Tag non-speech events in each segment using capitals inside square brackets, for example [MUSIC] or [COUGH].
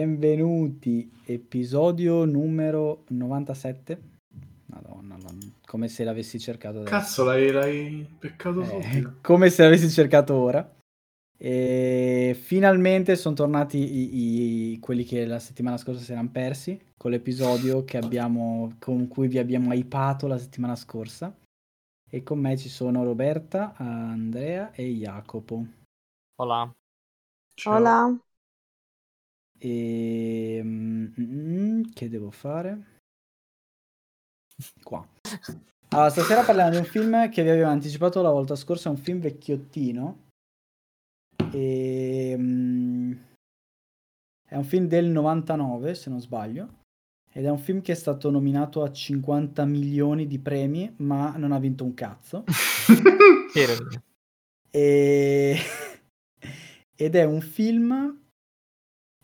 Benvenuti, episodio numero 97. Madonna, non- come se l'avessi cercato adesso. Cazzo, l'hai, l'hai beccato Eh, [LAUGHS] come se l'avessi cercato ora. E finalmente sono tornati i- i- quelli che la settimana scorsa si erano persi con l'episodio che abbiamo, con cui vi abbiamo hypato la settimana scorsa. E con me ci sono Roberta, Andrea e Jacopo. Hola. Ciao. Hola. E mm, mm, che devo fare? Qua. Allora, stasera parliamo di un film che vi avevo anticipato la volta scorsa, è un film vecchiottino. E, mm, è un film del 99, se non sbaglio. Ed è un film che è stato nominato a 50 milioni di premi, ma non ha vinto un cazzo. [LAUGHS] E... [LAUGHS] Ed è un film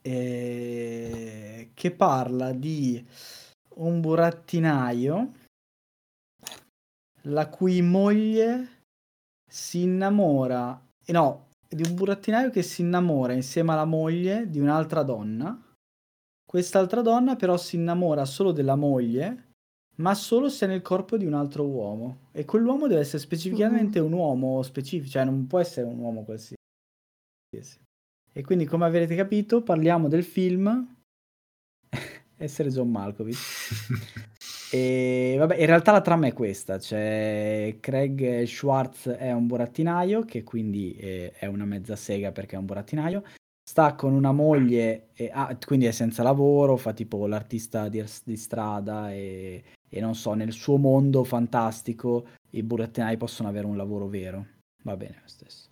eh, che parla di un burattinaio la cui moglie si innamora, eh, no, di un burattinaio che si innamora insieme alla moglie di un'altra donna. Quest'altra donna però si innamora solo della moglie, ma solo se è nel corpo di un altro uomo. E quell'uomo deve essere specificamente un uomo specifico, cioè non può essere un uomo qualsiasi. E quindi, come avrete capito, parliamo del film [LAUGHS] Essere John Malkovich. [LAUGHS] E vabbè, in realtà la trama è questa: cioè Craig Schwartz è un burattinaio, che quindi eh, è una mezza sega perché è un burattinaio. Sta con una moglie, e, ah, quindi è senza lavoro, fa tipo l'artista di, di strada e, e non so, nel suo mondo fantastico i burattinai possono avere un lavoro vero. Va bene lo stesso.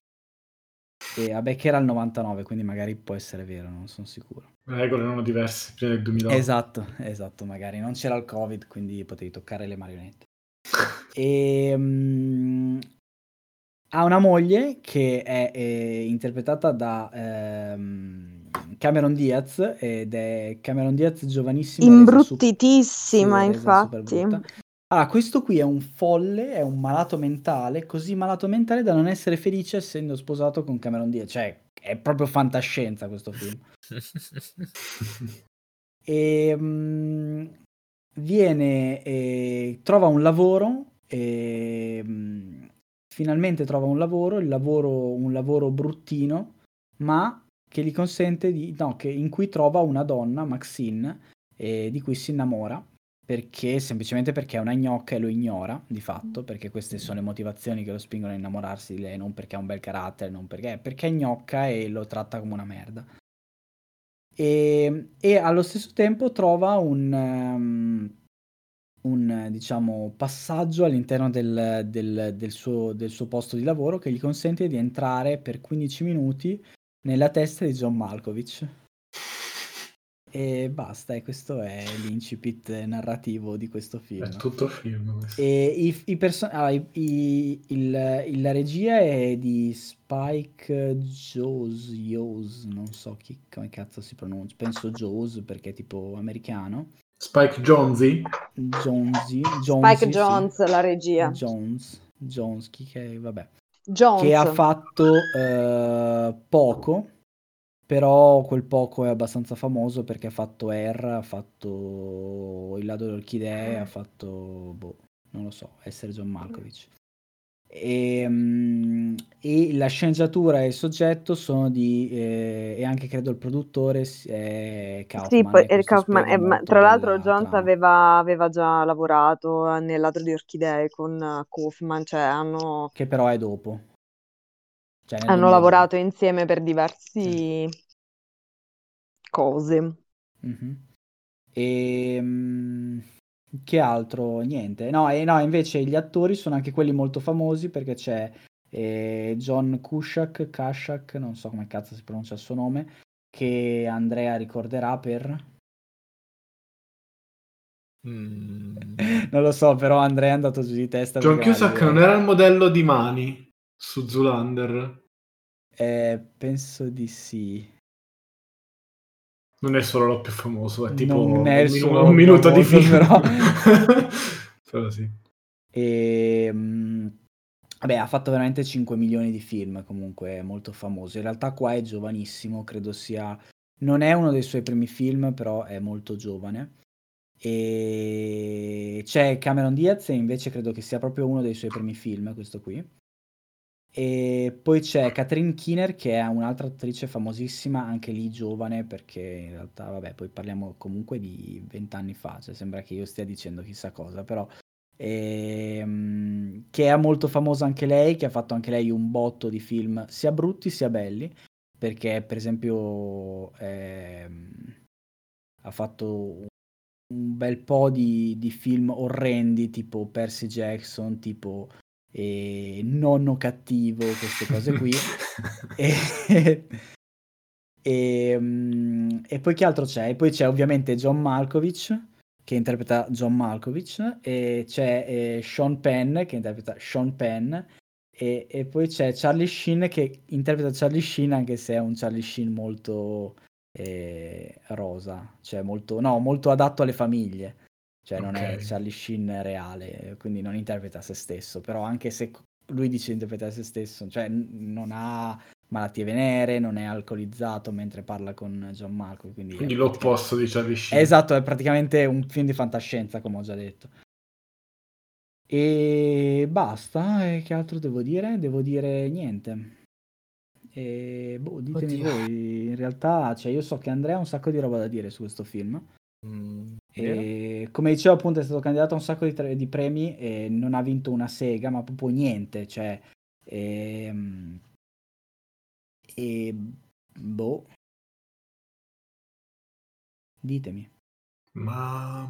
E vabbè, che era il 99, quindi magari può essere vero, non sono sicuro. Le regole erano diverse prima del 2008. Esatto, esatto, magari non c'era il covid, quindi potevi toccare le marionette. [LAUGHS] E mm, ha una moglie che è, eh, interpretata da ehm, Cameron Diaz ed è Cameron Diaz giovanissima. Imbruttitissima, super infatti. Ah, questo qui è un folle, è un malato mentale, così malato mentale da non essere felice essendo sposato con Cameron Diaz. Cioè, è proprio fantascienza questo film. [LAUGHS] E mm, viene, e trova un lavoro, e, mm, finalmente trova un lavoro, il lavoro, un lavoro bruttino, ma che gli consente di, no, che, in cui trova una donna, Maxine, e di cui si innamora perché semplicemente perché è una gnocca e lo ignora di fatto, perché queste sono le motivazioni che lo spingono a innamorarsi di lei, non perché ha un bel carattere, non perché, perché è gnocca e lo tratta come una merda. E, e allo stesso tempo trova un, um, un diciamo, passaggio all'interno del, del- del suo, del suo posto di lavoro che gli consente di entrare per 15 minuti nella testa di John Malkovich. E basta, e questo è l'incipit narrativo di questo film. È tutto film. E i, i perso- ah, i- i- il- il- la regia è di Spike Jones, non so chi, come cazzo si pronuncia, penso Jones perché è tipo americano. Spike? Jonesy, Spike Jonesy, sì. Jones, la regia. Jones, Jones, chi che vabbè, Jones. che ha fatto eh, poco, però quel poco è abbastanza famoso perché ha fatto R, ha fatto Il lato delle orchidee, ha fatto, boh, non lo so, essere John Malkovich. E, mm, e la sceneggiatura e il soggetto sono di, eh, e anche credo il produttore è Kaufman. Sì, poi e questo Eric Kaufman, spiega eh, ma tra l'altro Jones aveva, aveva già lavorato nel Ladro di Orchidee con eh, Kaufman, cioè hanno, Che però è dopo. Cioè hanno 2002. lavorato insieme per diversi cose. Mhm. E mm, che altro? Niente. No, e no, invece gli attori sono anche quelli molto famosi perché c'è eh, John Cusack, Cusack, non so come cazzo si pronuncia il suo nome, che Andrea ricorderà per... Mm, [LAUGHS] Non lo so, però Andrea è andato giù di testa. John Cusack non era il modello di mani su Zulander? Eh, penso di sì. Non è solo lo più famoso, è tipo Non è un, minu- un minuto di film. però. [LAUGHS] Però sì. E, mm, vabbè, ha fatto veramente 5 milioni di film, comunque è molto famoso. In realtà qua è giovanissimo, credo sia Non è uno dei suoi primi film, però è molto giovane. E c'è Cameron Diaz, e invece credo che sia proprio uno dei suoi primi film, questo qui. E poi c'è Catherine Keener, che è un'altra attrice famosissima, anche lì giovane, perché in realtà, vabbè, poi parliamo comunque di vent'anni fa, cioè sembra che io stia dicendo chissà cosa, però ehm, che è molto famosa anche lei, che ha fatto anche lei un botto di film sia brutti sia belli, perché per esempio ehm, ha fatto un bel po' di, di film orrendi tipo Percy Jackson, tipo eh, Nonno Cattivo, queste cose qui. [LAUGHS] e, [LAUGHS] e, mm, e, poi che altro c'è? E poi c'è ovviamente John Malkovich che interpreta John Malkovich e c'è eh, Sean Penn che interpreta Sean Penn e, e, poi c'è Charlie Sheen che interpreta Charlie Sheen anche se è un Charlie Sheen molto eh, rosa, cioè molto, no, molto adatto alle famiglie, cioè non okay. è Charlie Sheen reale, quindi non interpreta se stesso, però anche se lui dice di interpretare se stesso, cioè non ha malattie venere, non è alcolizzato mentre parla con John Marco. Quindi, quindi l'opposto di Charlie Sheen. Esatto, è praticamente un film di fantascienza, come ho già detto. E basta, e che altro devo dire? Devo dire niente. E boh, ditemi Oddio. voi, in realtà, cioè io so che Andrea ha un sacco di roba da dire su questo film. Mm, e, come dicevo appunto è stato candidato a un sacco di, tre, di, premi e non ha vinto una sega, ma proprio niente, cioè... E, ehm, e boh. Ditemi. Ma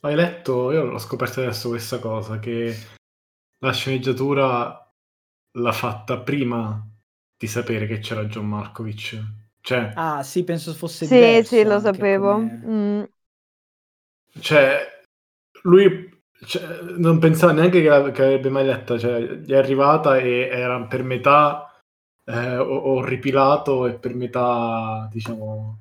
hai letto? Io l'ho scoperto adesso questa cosa, che la sceneggiatura l'ha fatta prima di sapere che c'era John Markovic. Cioè... Ah, sì, penso fosse Sì, sì, lo sapevo. Come... Mm. Cioè, lui cioè, non pensava neanche che, che avrebbe mai letta, cioè, gli è arrivata e era per metà eh, orripilato e per metà, diciamo,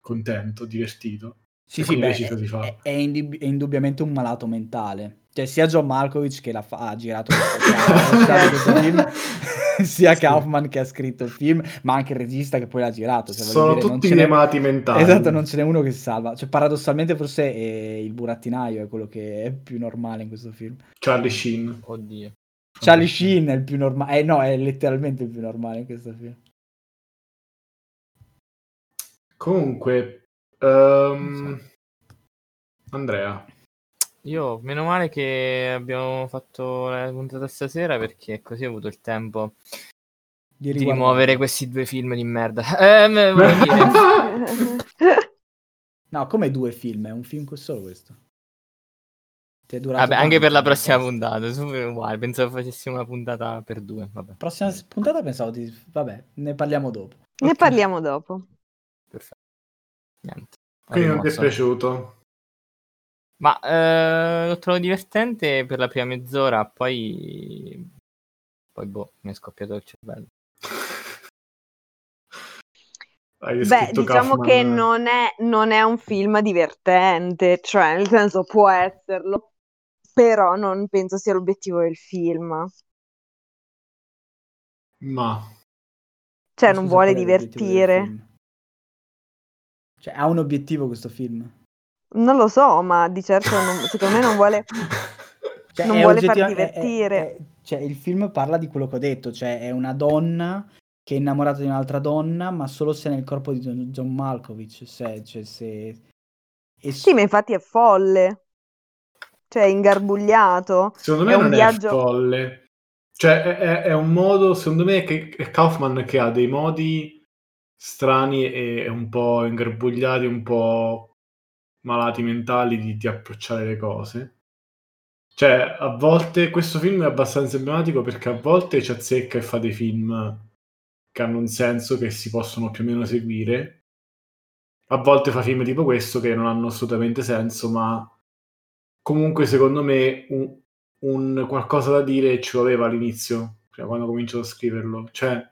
contento, divertito. Sì, sì, beh, è, è, indub- è, indubbiamente un malato mentale. Cioè, sia John Malkovich che fa- ha girato questo film, [LAUGHS] [LAUGHS] [LAUGHS] sia sì. Kaufman che ha scritto il film, ma anche il regista che poi l'ha girato. Cioè, Sono dire, tutti dei malati mentali. Esatto, non ce n'è uno che salva. Cioè, paradossalmente, forse il burattinaio è quello che è più normale in questo film. Charlie Sheen. Oddio. Charlie Sheen è il più normale. Eh no, è letteralmente il più normale in questo film. Comunque, um... Andrea. Io, meno male che abbiamo fatto la puntata stasera perché così ho avuto il tempo di, di rimuovere questi due film di merda. Eh, [LAUGHS] no, come due film? È un film solo questo. Vabbè, anche per la prossima puntata. Uguale, pensavo facessimo una puntata per due. Vabbè. Prossima puntata pensavo di... Vabbè, ne parliamo dopo. Ne okay. parliamo dopo. Perfetto. Niente. Quindi non ti è piaciuto? Ma eh, l'ho trovato divertente per la prima mezz'ora, poi... Poi boh, mi è scoppiato il cervello. Beh, diciamo Kaufman... che non è, non è un film divertente, cioè nel senso può esserlo, però non penso sia l'obiettivo del film. Ma... Cioè, non, non vuole divertire. Cioè, ha un obiettivo questo film? Non lo so, ma di certo non, secondo me non vuole, [LAUGHS] cioè, non vuole far divertire. È, è, è, cioè, il film parla di quello che ho detto, cioè è una donna che è innamorata di un'altra donna, ma solo se è nel corpo di John Malkovich. Se, cioè, se... Sì, ma infatti è folle cioè ingarbugliato. Secondo me è non viaggio... è folle. Cioè è, è, è, un modo, secondo me, che è Kaufman che ha dei modi strani e un po' ingarbugliati, un po' malati mentali di, di approcciare le cose. Cioè, a volte questo film è abbastanza emblematico perché a volte ci azzecca e fa dei film che hanno un senso, che si possono più o meno seguire. A volte fa film tipo questo che non hanno assolutamente senso, ma comunque secondo me un, un qualcosa da dire ce l'aveva all'inizio, cioè, quando ho cominciato a scriverlo. Cioè,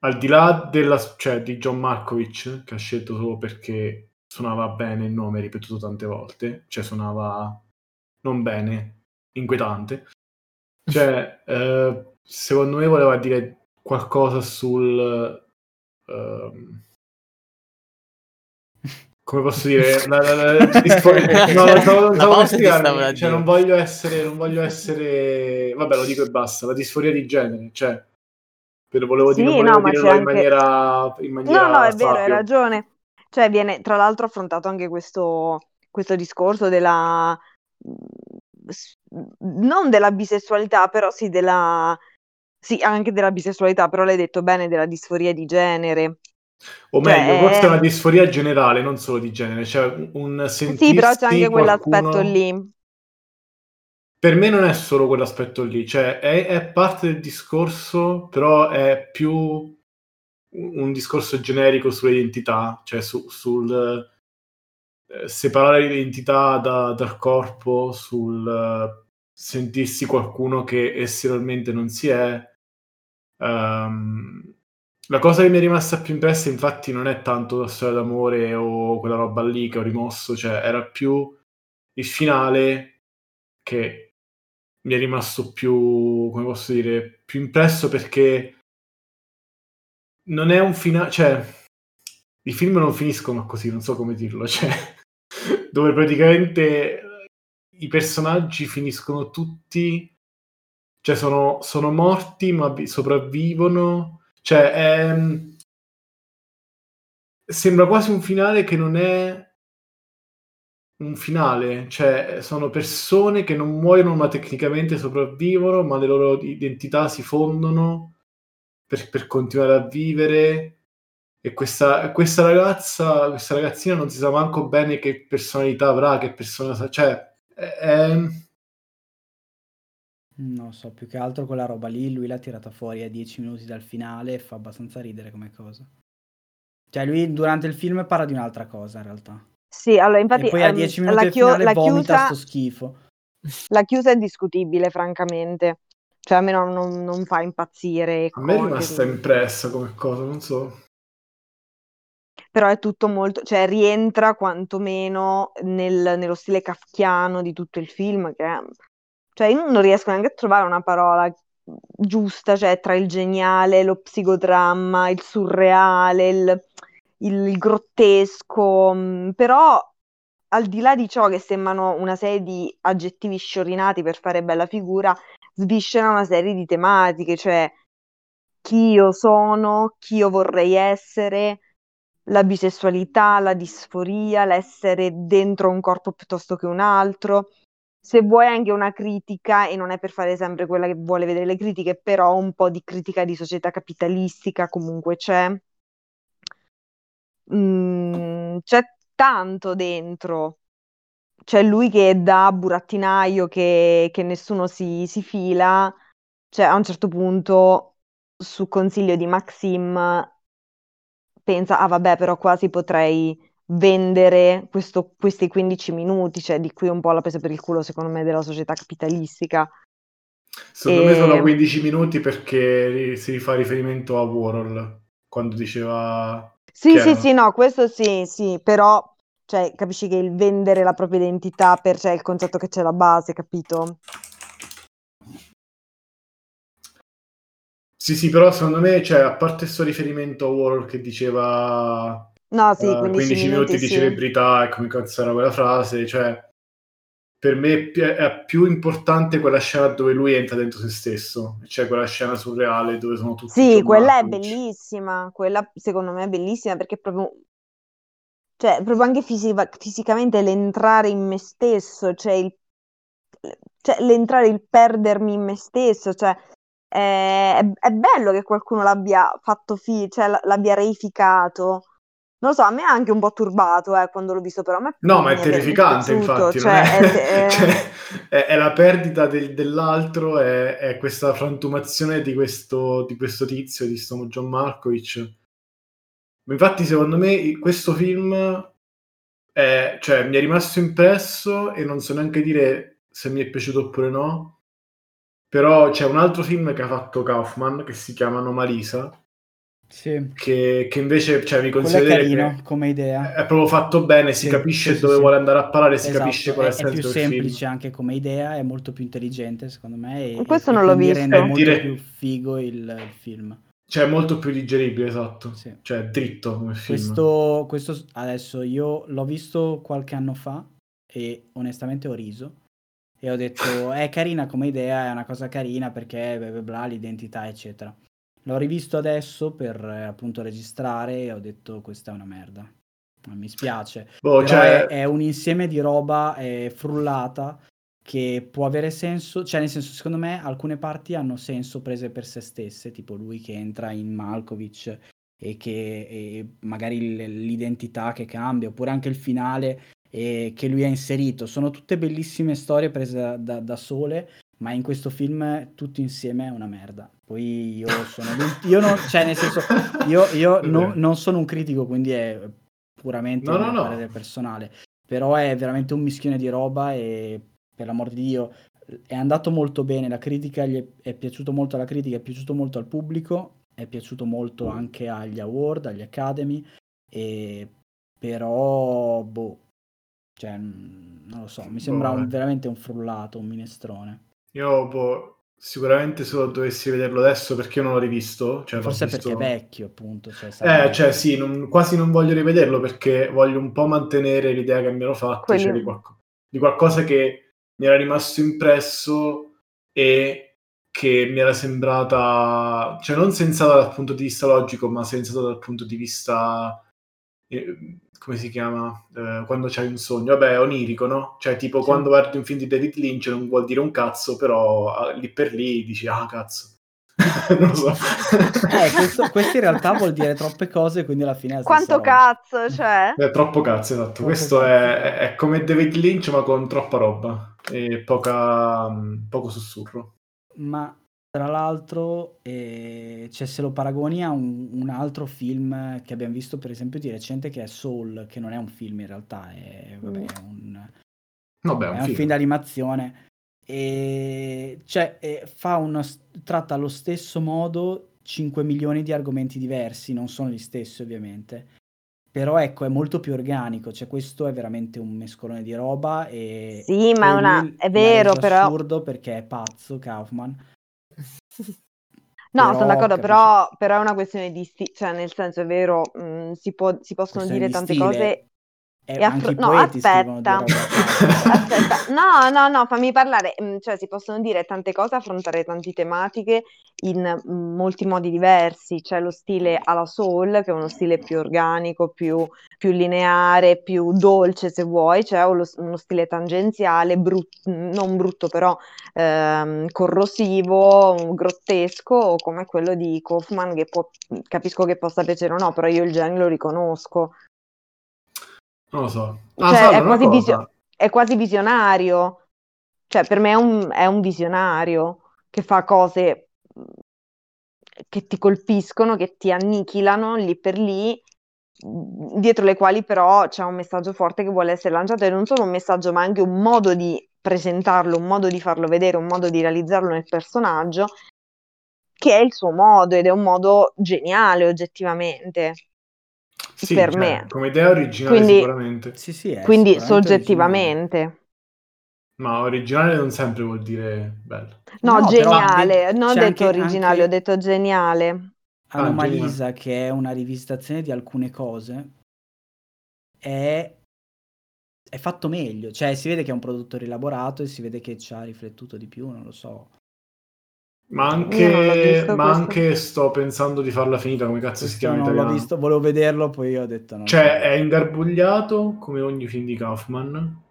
al di là della, cioè, di John Markovic, che ha scelto solo perché suonava bene il nome ripetuto tante volte, cioè suonava non bene, inquietante. Cioè, [LAUGHS] eh, secondo me voleva dire qualcosa sul... Uh, come posso dire, [LAUGHS] la, la, la, no, stavo, stavo spiegarmi, cioè, non voglio essere, non voglio essere, vabbè, lo dico e basta, la disforia di genere, cioè, per, volevo sì, dire, volevo no, anche... in, maniera, in maniera. No, no, è vero, hai ragione. Cioè, viene tra l'altro affrontato anche questo, questo discorso della non della bisessualità, però sì della sì, anche della bisessualità, però l'hai detto bene della disforia di genere. O cioè, meglio, forse è una disforia generale, non solo di genere, cioè un sentirsi Sì, però c'è anche qualcuno... quell'aspetto lì. Per me non è solo quell'aspetto lì, cioè è, è parte del discorso, però è più un discorso generico sull'identità, cioè su, sul eh, separare l'identità da, dal corpo, sul uh, sentirsi qualcuno che esteriormente non si è. Um, la cosa che mi è rimasta più impressa, infatti, non è tanto la storia d'amore o quella roba lì che ho rimosso, cioè era più il finale che mi è rimasto più, come posso dire, più impresso perché non è un finale, cioè i film non finiscono così, non so come dirlo, [LAUGHS] cioè dove praticamente i personaggi finiscono tutti, cioè sono, sono morti ma sopravvivono cioè, è... Ehm, sembra quasi un finale che non è un finale, cioè sono persone che non muoiono ma tecnicamente sopravvivono, ma le loro identità si fondono per, per continuare a vivere. E questa, questa ragazza, questa ragazzina non si sa manco bene che personalità avrà, che persona, cioè è, è non so, più che altro quella roba lì, lui l'ha tirata fuori a 10 minuti dal finale e fa abbastanza ridere come cosa. Cioè lui durante il film parla di un'altra cosa in realtà. Sì, allora infatti... E poi a 10 um, minuti dal chio- finale vomita chiusa, sto schifo. La chiusa è discutibile, francamente. Cioè a me non, non, non fa impazzire. A me è rimasta impressa come cosa, non so. Però è tutto molto... Cioè rientra quantomeno nel, nello stile kafkiano di tutto il film, che è cioè, io non riesco neanche a trovare una parola giusta, cioè tra il geniale, lo psicodramma, il surreale, il, il, il grottesco, mm, però al di là di ciò che sembrano una serie di aggettivi sciorinati per fare bella figura, sviscera una serie di tematiche, cioè chi io sono, chi io vorrei essere, la bisessualità, la disforia, l'essere dentro un corpo piuttosto che un altro, se vuoi anche una critica, e non è per fare sempre quella che vuole vedere le critiche, però un po' di critica di società capitalistica comunque c'è. Mm, c'è tanto dentro. C'è lui che è da burattinaio che, che nessuno si, si fila. Cioè, a un certo punto, su consiglio di Maxim, pensa, ah vabbè, però quasi potrei vendere questo, questi 15 minuti, cioè di qui un po' la presa per il culo secondo me della società capitalistica. Secondo e... me sono 15 minuti perché si fa riferimento a Warhol quando diceva... Sì, sì, sì, no, questo sì, sì, però cioè, capisci che il vendere la propria identità per cioè, il concetto che c'è la base, capito? Sì, sì, però secondo me, cioè, a parte questo riferimento a Warhol che diceva No, sì, 15, uh, 15 minuti, minuti di sì. celebrità e come cazzo era quella frase, cioè per me è più importante quella scena dove lui entra dentro se stesso, cioè quella scena surreale dove sono tutti Sì, quella è bellissima, quella secondo me è bellissima perché è proprio cioè proprio anche fisica, fisicamente l'entrare in me stesso, cioè, il, cioè l'entrare, il perdermi in me stesso, cioè è, è, è bello che qualcuno l'abbia fatto fi- cioè l'abbia reificato non lo so, a me ha anche un po' turbato eh, quando l'ho visto, però a me No, ma è terrificante, infatti. Cioè, è... È, [LAUGHS] cioè, è, la perdita del, dell'altro, è, questa frantumazione di questo, di questo tizio, di sto John Markovic. Infatti, secondo me, questo film è, cioè, mi è rimasto impresso e non so neanche dire se mi è piaciuto oppure no. Però c'è un altro film che ha fatto Kaufman che si chiama Anomalisa sì. Che, che, invece cioè, mi carino come idea. È proprio fatto bene, si sì, capisce sì, dove sì, vuole andare a parare, si esatto. capisce qual è, è, è più semplice anche come idea, è molto più intelligente secondo me. E, Questo e non l'ho visto. Rende molto dire... più figo il, il, film. Cioè, è molto più digeribile, esatto. Sì. Cioè, dritto come film. Questo, questo adesso io l'ho visto qualche anno fa e onestamente ho riso e ho detto [LAUGHS] è carina come idea, è una cosa carina perché bla bla bla, l'identità eccetera. L'ho rivisto adesso per eh, appunto registrare e ho detto questa è una merda. Mi spiace. Boh, cioè... è, è, un insieme di roba eh, frullata che può avere senso, cioè nel senso secondo me alcune parti hanno senso prese per se stesse, tipo lui che entra in Malkovich e che e magari l'identità che cambia, oppure anche il finale eh, che lui ha inserito. Sono tutte bellissime storie prese da, da, da, sole, ma in questo film tutto insieme è una merda. Poi io sono... io non, cioè nel senso, io, io [LAUGHS] no, non sono un critico, quindi è puramente no, no, no. del personale. Però è veramente un mischione di roba e per l'amor di Dio, è andato molto bene, la critica gli è, è piaciuto molto alla critica, è piaciuto molto al pubblico, è piaciuto molto anche agli award, agli academy, e però, boh, cioè, non lo so, mi sembra boh, un, veramente un frullato, un minestrone. Io, boh, sicuramente solo dovessi vederlo adesso perché io non l'ho rivisto. Cioè Forse visto... perché è vecchio, appunto. Cioè, eh, cioè sì, non, quasi non voglio rivederlo perché voglio un po' mantenere l'idea che mi ero fatto, Quelli... cioè di, qualco... di qualcosa che mi era rimasto impresso e che mi era sembrata, cioè non sensata dal punto di vista logico, ma sensata dal punto di vista, eh, come si chiama, eh, quando c'hai un sogno, vabbè, onirico, no? Cioè tipo sì. quando guardi un film di David Lynch non vuol dire un cazzo, però ah, lì per lì dici, ah cazzo. [LAUGHS] non lo so. eh, questo, questo, in realtà vuol dire troppe cose, quindi alla fine è Quanto cazzo, cioè? È troppo cazzo, esatto. Troppo questo cazzo. È, è, come David Lynch, ma con troppa roba e poca, poco sussurro. Ma tra l'altro, eh, cioè, se lo paragoni a un, un, altro film che abbiamo visto, per esempio, di recente, che è Soul, che non è un film in realtà, è, vabbè, è un, vabbè, è un, è un film. film d'animazione. E cioè, fa uno, tratta allo stesso modo 5 milioni di argomenti diversi, non sono gli stessi ovviamente però ecco è molto più organico, cioè questo è veramente un mescolone di roba e Sì, ma è, una... è vero, però assurdo perché è pazzo Kaufman. No, però, sono d'accordo, però, però, è una questione di stile, cioè nel senso è vero, mh, mm, si, può, si possono dire tante stile. cose e affro- no, aspetta. aspetta. No, no, no, fammi parlare. Mm, cioè, si possono dire tante cose, affrontare tante tematiche in mm, molti modi diversi. C'è lo stile alla soul, che è uno stile più organico, più, più lineare, più dolce, se vuoi. C'è uno, uno stile tangenziale, brut- non brutto, però ehm, corrosivo, grottesco, come quello di Kaufman, che può, capisco che possa piacere o no, però io il genere lo riconosco. Non lo so. Ah, cioè, è, quasi visio- è, quasi visionario. Cioè, per me è un, è un visionario che fa cose che ti colpiscono, che ti annichilano lì per lì, dietro le quali però c'è un messaggio forte che vuole essere lanciato e non solo un messaggio, ma anche un modo di presentarlo, un modo di farlo vedere, un modo di realizzarlo nel personaggio, che è il suo modo ed è un modo geniale oggettivamente sì, per cioè, me. Come idea originale quindi, sicuramente. Sì, sì, è quindi soggettivamente. Originale. Ma originale non sempre vuol dire bello. No, no geniale, non ho detto originale, ho detto geniale. Anomalisa, ah, che è una rivisitazione di alcune cose, è... è fatto meglio. Cioè, si vede che è un prodotto rielaborato e si vede che ci ha riflettuto di più, non lo so. Ma anche, ma anche sto pensando di farla finita come cazzo questo si chiama non italiano. l'ho visto, volevo vederlo, poi ho detto no. Cioè, è ingarbugliato come ogni film di Kaufman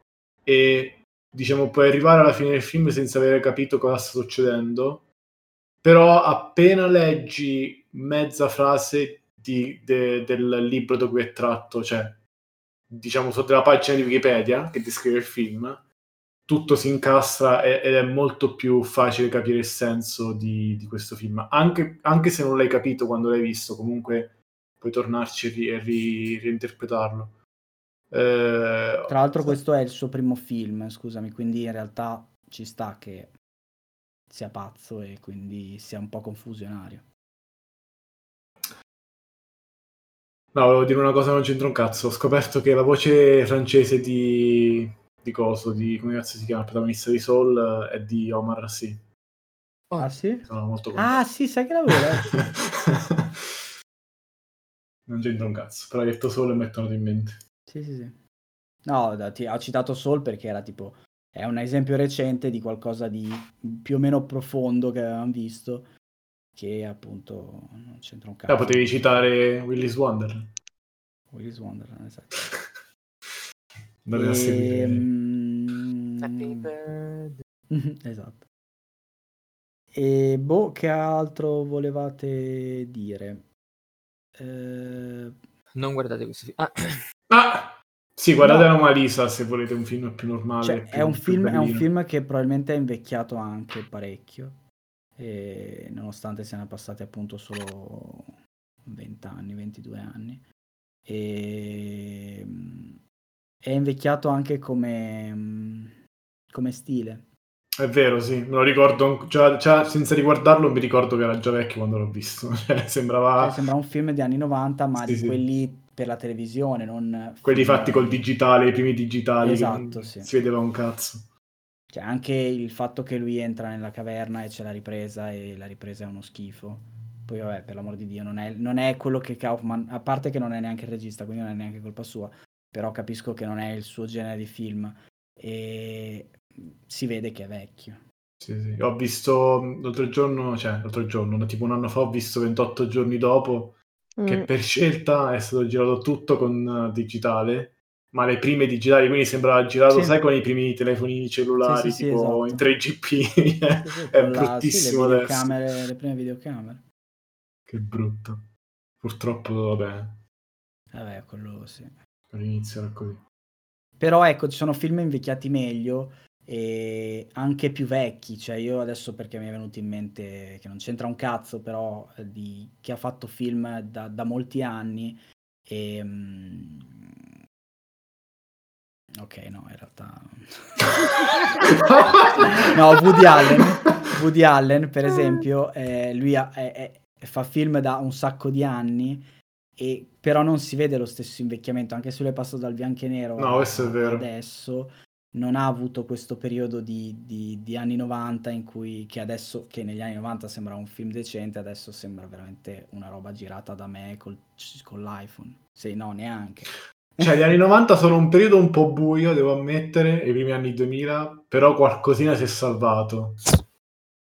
e diciamo puoi arrivare alla fine del film senza aver capito cosa sta succedendo, però appena leggi mezza frase di, de, del libro da cui è tratto, cioè diciamo sotto la pagina di Wikipedia che descrive il film, tutto si incastra ed è molto più facile capire il senso di, di questo film. Anche, anche, se non l'hai capito quando l'hai visto, comunque puoi tornarci e ri, reinterpretarlo. Eh, Tra l'altro questo è il suo primo film, scusami, quindi in realtà ci sta che sia pazzo e quindi sia un po' confusionario. No, volevo dire una cosa, non c'entra un cazzo. Ho scoperto che la voce francese di di coso, di come cazzo si chiama il protagonista di Soul è di Omar Sy. Ah sì? Sono molto contento. Ah sì, sai che l'avevo letto. [LAUGHS] Non c'entra un cazzo, però hai detto solo e mettono in mente. Sì, sì, sì. No, da, ti, ho citato Soul perché era tipo, è un esempio recente di qualcosa di più o meno profondo che avevamo visto, che appunto non c'entra un cazzo. Ah, potevi citare Willis Wonderland. Willis Wonderland, esatto. [LAUGHS] Doveva E, seguire. mm, Happy birthday. esatto. E boh, che altro volevate dire? Eh, Non guardate questo film. Ah, Ah! Sì, guardate No. Anomalisa se volete un film più normale. cioè, più- è, un più film, è un film che probabilmente è invecchiato anche parecchio, e nonostante siano passati appunto solo 20 anni, 22 anni. E, è invecchiato anche come, mm, come stile. È vero, sì, me lo ricordo, già, già senza riguardarlo mi ricordo che era già vecchio quando l'ho visto. [LAUGHS] Cioè, sembrava Cioè, sembra un film di anni 90, ma Sì, di sì. quelli per la televisione, non quelli fatti col digitale, i primi digitali. Esatto, sì. Si vedeva un cazzo. Cioè, anche il fatto che lui entra nella caverna e c'è la ripresa e la ripresa è uno schifo. Poi, vabbè, per l'amor di Dio, non è, non è quello che Kaufman, a parte che non è neanche il regista, quindi non è neanche colpa sua, però capisco che non è il suo genere di film e si vede che è vecchio. Sì, sì. Ho visto l'altro giorno, cioè l'altro giorno, no, tipo un anno fa, ho visto 28 giorni dopo che Mm. per scelta è stato girato tutto con eh, digitale, ma le prime digitali, quindi sembrava girato, Sì. sai, con i primi telefonini cellulari, Sì, sì, sì, tipo esatto. in 3GP. [LAUGHS] Sì, sì, è la- bruttissimo le adesso. videocamere, le prime videocamere. Che brutto. Purtroppo, vabbè, Vabbè, quello sì. All'inizio era così. Però ecco, ci sono film invecchiati meglio e anche più vecchi, cioè io adesso perché mi è venuto in mente che non c'entra un cazzo, però eh, di chi ha fatto film da, da molti anni e mm, ok, no, in realtà [LAUGHS] [LAUGHS] no, Woody Allen, Woody Allen per esempio, eh, lui ha- è- è- fa film da un sacco di anni e però non si vede lo stesso invecchiamento, anche se lui è passato dal bianco e nero No, a- questo è vero. adesso non ha avuto questo periodo di, di- di anni 90 in cui che adesso che negli anni 90 sembra un film decente adesso sembra veramente una roba girata da me col- con l'iPhone sì no neanche Cioè, gli anni 90 sono un periodo un po' buio, devo ammettere, i primi anni 2000, però qualcosina si è salvato.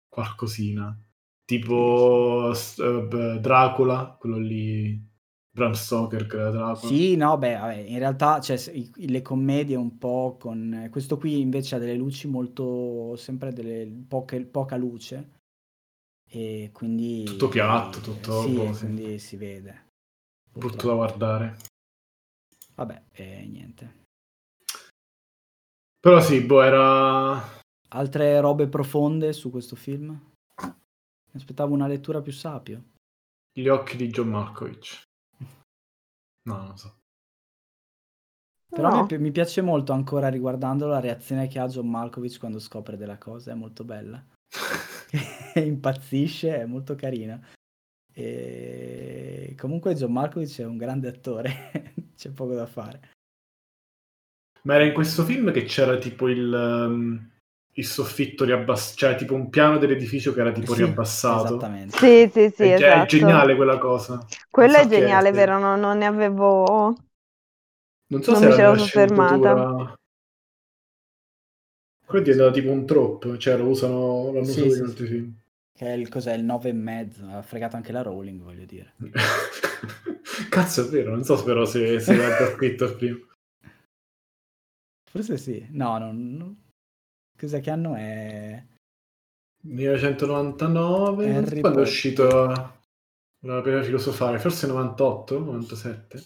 Qualcosina. Tipo beh, Dracula, quello lì, Bram Stoker Dracula. Sì, no, beh, vabbè, in realtà cioè, le commedie un po' con... Questo qui invece ha delle luci molto... sempre delle poche, poca luce. E quindi... Tutto piatto, tutto Sì, boh, sì. quindi si vede. Brutto Purtroppo. da guardare. Vabbè, e niente. Però sì, boh, era... Altre robe profonde su questo film? Mi aspettavo una lettura più sapio. Gli occhi di John Malkovich. No, non lo so. Però No. mi, pi- mi piace molto ancora riguardando la reazione che ha John Malkovich quando scopre della cosa, è molto bella. [LAUGHS] [LAUGHS] Impazzisce, è molto carina. E comunque John Malkovich è un grande attore, [LAUGHS] c'è poco da fare. Ma era in questo film che c'era tipo il, um, il soffitto riabbassato, cioè tipo un piano dell'edificio che era tipo Sì, riabbassato. Esattamente. Sì, sì, sì, è, ge- è esatto. geniale quella cosa. Quello è so che geniale, sì. vero? Non, non ne avevo... Non so Non se mi c'ero soffermata. Quello è diventato tipo un troppo, cioè lo usano, l'hanno Sì, usato sì, in altri film. Che è il, cos'è, il 9 e mezzo, ha fregato anche la Rowling, voglio dire. [LAUGHS] Cazzo, è vero, non so però se, se l'ha già scritto prima. Forse sì, no, non... non- Cos'è che anno è? 1999, non so Harry quando è uscito la prima filosofare, forse 98, 97.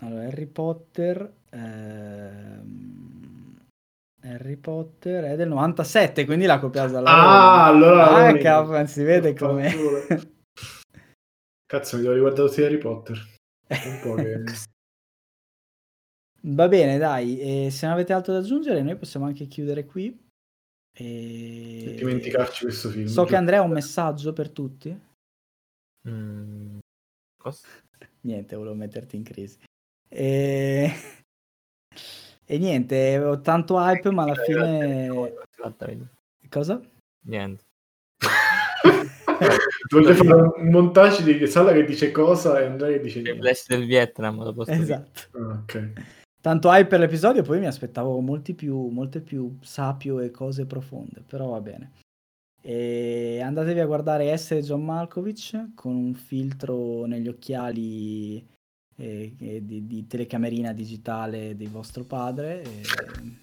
Allora, Harry Potter... ehm, Harry Potter è del 97, quindi l'ha copiata dalla Ah, allora Ah, Rowling. cavolo, si vede come... [LAUGHS] Cazzo, mi devo riguardare tutti Harry Potter. Un po' che... [LAUGHS] Va bene, dai, e se non avete altro da aggiungere, noi possiamo anche chiudere qui. E... e dimenticarci questo film. So che Andrea ha un messaggio per tutti. Mm, cosa? [LAUGHS] Niente, volevo metterti in crisi. E... [LAUGHS] e niente, ho tanto hype, ma alla fine... Cosa? Niente. [LAUGHS] Voglio fare un montaggio di Sala che dice cosa e Andrea che dice niente. Blast del Vietnam, lo posso esatto. Ah, ok. Tanto hype per l'episodio, poi mi aspettavo molti più, molte più sapio e cose profonde, però va bene. E andatevi a guardare Essere John Malkovich con un filtro negli occhiali eh, di, di, telecamerina digitale di vostro padre. E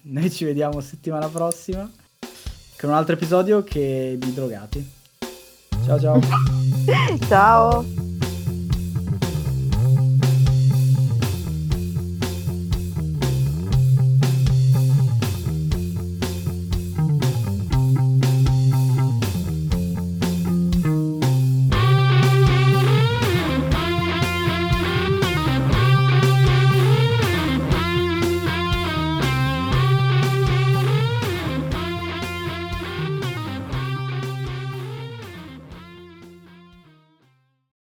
noi ci vediamo settimana prossima con un altro episodio che di drogati. Ciao ciao. [LAUGHS] ciao.